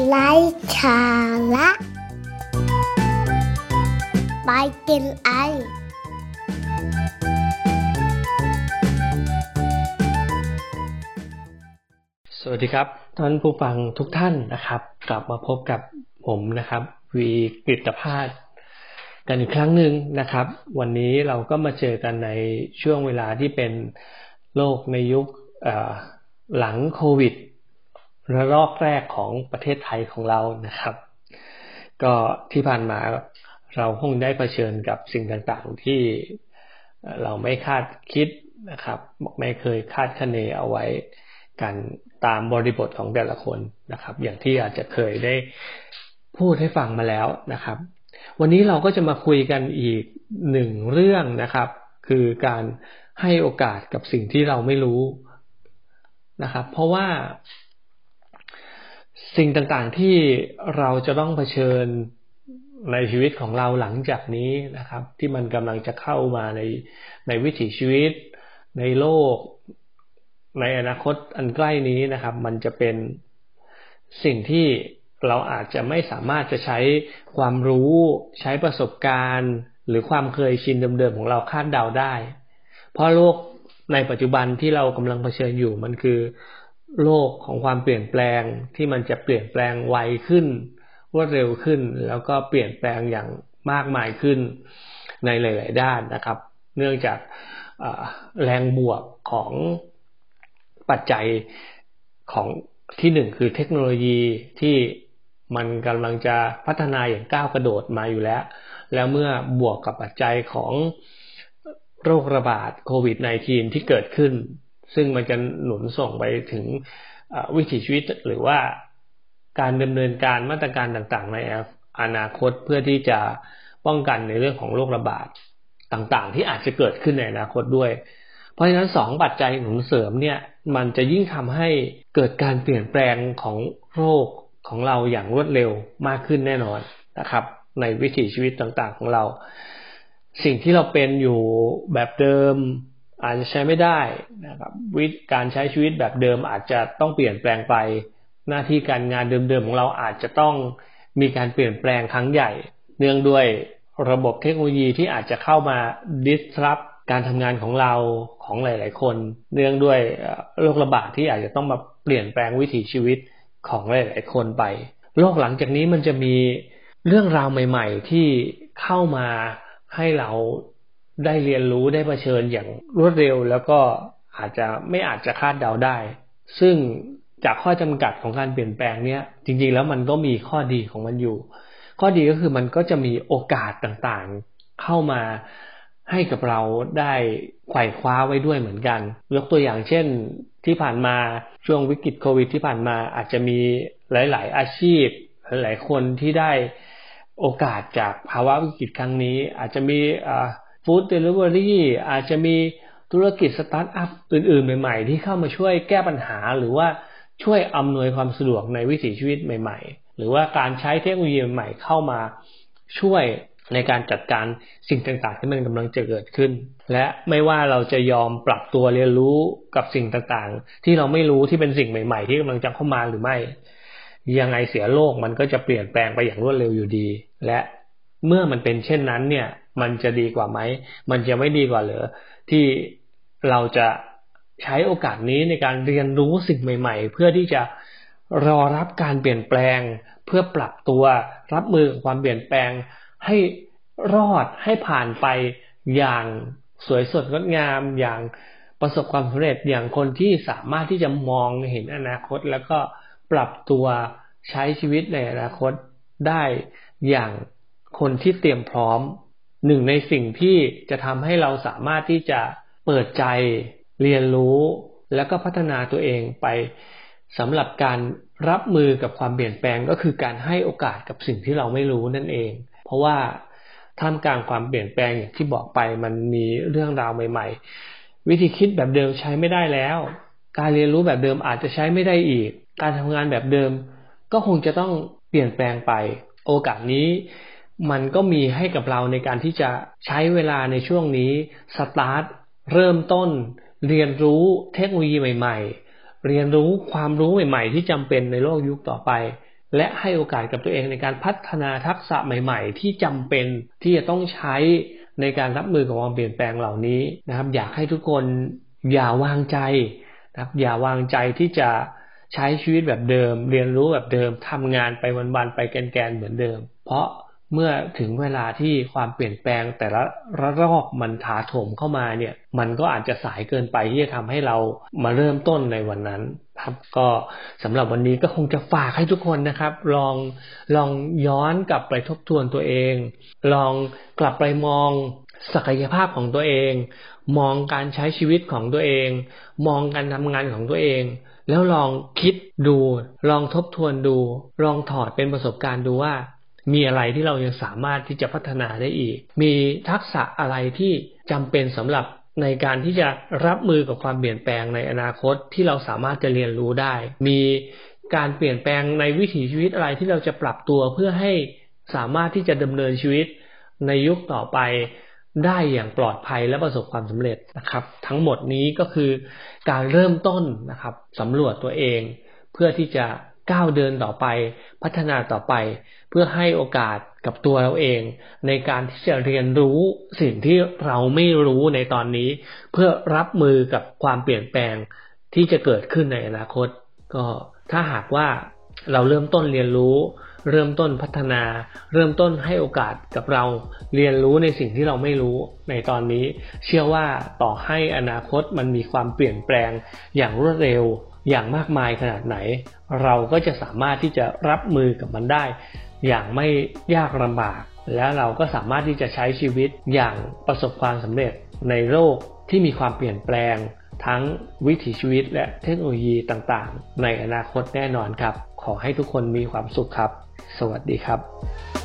ไร้สาระไปกินไอ สวัสดีครับท่านผู้ฟังทุกท่านนะครับ กลับมาพบกับผมนะครับ วีกฤตภาสกันอีกครั้งหนึ่งนะครับ วันนี้เราก็มาเจอกันในช่วงเวลาที่เป็นโลกในยุคหลังโควิด ระลอกแรกของประเทศไทยของเรานะครับ ก็ที่ผ่านมาเราคงได้เผชิญกับสิ่งต่างๆที่เราไม่คาดคิดนะครับ ไม่เคยคาดคะเนเอาไว้กันตามบริบทของแต่ละคนนะครับ อย่างที่อาจจะเคยได้พูดให้ฟังมาแล้วนะครับ วันนี้เราก็จะมาคุยกันอีกหนึ่งเรื่องนะครับ คือการให้โอกาสกับสิ่งที่เราไม่รู้นะครับ เพราะว่า สิ่งต่างๆที่เราจะต้องเผชิญในชีวิตของเราหลังจากนี้นะครับ ที่มันกำลังจะเข้ามาในในวิถีชีวิต ในโลก ในอนาคตอันใกล้นี้นะครับ มันจะเป็นสิ่งที่เราอาจจะไม่สามารถจะใช้ความรู้ใช้ประสบการณ์ หรือความเคยชินเดิมๆของเราคาดเดาได้ เพราะโลกในปัจจุบันที่เรากำลังเผชิญอยู่มันคือ โลกของความเปลี่ยนแปลงที่มันจะเปลี่ยนแปลงไวขึ้นรวดเร็วขึ้น แล้วก็เปลี่ยนแปลงอย่างมากมายขึ้นในหลาย ๆ ด้านนะครับ เนื่องจากแรงบวกของปัจจัยของที่หนึ่งคือเทคโนโลยีที่มันกำลังจะพัฒนาอย่างก้าวกระโดดมาอยู่แล้ว แล้วเมื่อบวกกับปัจจัยของโรคระบาดโควิด -19 ที่เกิดขึ้น ซึ่งมันจะหนุนส่งไปถึงวิถีชีวิตหรือว่าการดำเนินการมาตรการต่างๆ ในอนาคตเพื่อที่จะป้องกันในเรื่องของโรคระบาดต่างๆ ที่อาจจะเกิดขึ้นในอนาคตด้วย เพราะฉะนั้นสองปัจจัยหนุนเสริมเนี่ยมันจะยิ่งทำให้เกิดการเปลี่ยนแปลงของโรคของเราอย่างรวดเร็วมากขึ้นแน่นอนนะครับ ในวิถีชีวิตต่างๆของเรา สิ่งที่เราเป็นอยู่แบบเดิม อาจจะใช้ไม่ได้นะครับวิธีการใช้ชีวิตแบบเดิมอาจจะต้องเปลี่ยนแปลงไป หน้าที่การงานเดิมๆของเราอาจจะต้องมีการเปลี่ยนแปลงครั้งใหญ่ เนื่องด้วยระบบเทคโนโลยีที่อาจจะเข้ามา disrupt การทำงานของเราของหลาย ๆ คน เนื่องด้วยโรคระบาดที่อาจจะต้องมาเปลี่ยนแปลงวิถีชีวิตของหลาย ๆ คนไป โลกหลังจากนี้มันจะมีเรื่องราวใหม่ ๆ ที่เข้ามาให้เรา ได้เรียนรู้ได้เผชิญอย่างรวดเร็ว แล้วก็อาจจะไม่อาจจะคาดเดาได้ ซึ่งจากข้อจำกัดของการเปลี่ยนแปลงเนี้ยจริง ๆ แล้วมันก็มีข้อดีของมันอยู่ ข้อดีก็คือมันก็จะมีโอกาสต่างๆ เข้ามาให้กับเราได้ไขว่คว้าไว้ด้วยเหมือนกัน ยกตัวอย่างเช่นที่ผ่านมาช่วงวิกฤตโควิดที่ผ่านมาอาจจะมีหลาย ๆ อาชีพ หลายคนที่ได้โอกาสจากภาวะวิกฤตครั้งนี้ อาจจะมี food delivery อาจจะมีธุรกิจสตาร์ทอัพอื่นๆ ใหม่ ๆ ที่เข้ามาช่วยแก้ปัญหาหรือว่าช่วยอำนวยความสะดวกในวิถีชีวิตใหม่ ๆ หรือว่าการใช้เทคโนโลยีใหม่เข้ามาช่วยในการจัดการสิ่งต่างๆ ที่มันกำลังจะเกิดขึ้น และไม่ว่าเราจะยอมปรับตัวเรียนรู้กับสิ่งต่างๆ ที่เราไม่รู้ที่เป็นสิ่งใหม่ ๆ ที่กำลังจะเข้ามาหรือไม่ยังไงเสียโลกมันก็จะเปลี่ยนแปลงไปอย่างรวดเร็วอยู่ดี และเมื่อมันเป็นเช่นนั้นเนี่ย มันจะดีกว่าไหม มันจะไม่ดีกว่าเหรอที่เราจะใช้โอกาสนี้ในการเรียนรู้สิ่งใหม่ ๆ เพื่อที่จะรอรับการเปลี่ยนแปลง เพื่อปรับตัวรับมือกับความเปลี่ยนแปลง ให้รอดให้ผ่านไปอย่างสวยสดงดงามอย่างประสบความสำเร็จอย่างคนที่สามารถที่จะมองเห็นอนาคต แล้วก็ปรับตัวใช้ชีวิตในอนาคตได้อย่างคนที่เตรียมพร้อม หนึ่งในสิ่งที่จะทำให้เราสามารถที่จะเปิดใจเรียนรู้ แล้วก็พัฒนาตัวเองไปสำหรับการรับมือกับความเปลี่ยนแปลงก็คือการให้โอกาสกับสิ่งที่เราไม่รู้นั่นเอง เพราะว่าท่ามกลางความเปลี่ยนแปลงอย่างที่บอกไปมันมีเรื่องราวใหม่ ๆ วิธีคิดแบบเดิมใช้ไม่ได้แล้ว การเรียนรู้แบบเดิมอาจจะใช้ไม่ได้อีก การทำงานแบบเดิม ก็คงจะต้องเปลี่ยนแปลงไป โอกาสนี้ มันก็มีให้กับเราในการที่จะใช้เวลาในช่วงนี้สตาร์ทเริ่มต้น เรียนรู้เทคโนโลยีใหม่ ๆ เรียนรู้ความรู้ใหม่ ๆ ที่จำเป็นในโลกยุคต่อไป และให้โอกาสกับตัวเองในการพัฒนาทักษะใหม่ ๆ ที่จำเป็นที่จะต้องใช้ในการรับมือกับความเปลี่ยนแปลงเหล่านี้นะครับ อยากให้ทุกคนอย่าวางใจนะครับอย่าวางใจที่จะใช้ชีวิตแบบเดิม เรียนรู้แบบเดิมทำงานไปวันๆไปแกนๆเหมือนเดิม เพราะ เมื่อถึงเวลาที่ความเปลี่ยนแปลงแต่ละระลอกมันถาโถมเข้ามาเนี่ย มันก็อาจจะสายเกินไปที่จะทำให้เรามาเริ่มต้นในวันนั้นครับก็สำหรับวันนี้ก็คงจะฝากให้ทุกคนนะครับ ลองลองย้อนกลับไปทบทวนตัวเอง ลองกลับไปมองศักยภาพของตัวเอง มองการใช้ชีวิตของตัวเอง มองการทำงานของตัวเอง แล้วลองคิดดู ลองทบทวนดู ลองถอดเป็นประสบการณ์ดูว่า มีอะไรที่เรายังสามารถที่จะพัฒนาได้อีก มีทักษะอะไรที่จำเป็นสำหรับในการที่จะรับมือกับความเปลี่ยนแปลงในอนาคตที่เราสามารถจะเรียนรู้ได้ มีการเปลี่ยนแปลงในวิถีชีวิตอะไรที่เราจะปรับตัวเพื่อให้สามารถที่จะดำเนินชีวิตในยุคต่อไปได้อย่างปลอดภัยและประสบความสำเร็จนะครับ ทั้งหมดนี้ก็คือการเริ่มต้นนะครับสำรวจตัวเอง เพื่อที่จะ ก้าวเดินต่อไป พัฒนาต่อไป เพื่อให้โอกาสกับตัวเราเอง ในการที่จะเรียนรู้สิ่งที่เราไม่รู้ในตอนนี้ เพื่อรับมือกับความเปลี่ยนแปลงที่จะเกิดขึ้นในอนาคต ก็ถ้าหากว่าเราเริ่มต้นเรียนรู้ เริ่มต้นพัฒนา เริ่มต้นให้โอกาสกับเราเรียนรู้ในสิ่งที่เราไม่รู้ในตอนนี้ เชื่อว่าต่อให้อนาคตมันมีความเปลี่ยนแปลงอย่างรวดเร็ว อย่างมากมายขนาดไหน เราก็จะสามารถที่จะรับมือกับมันได้ อย่างไม่ยากลำบาก และเราก็สามารถที่จะใช้ชีวิตอย่างประสบความสำเร็จในโลกที่มีความเปลี่ยนแปลง ทั้งวิถีชีวิตและเทคโนโลยีต่างๆ ในอนาคตแน่นอนครับ ขอให้ทุกคนมีความสุขครับ สวัสดีครับ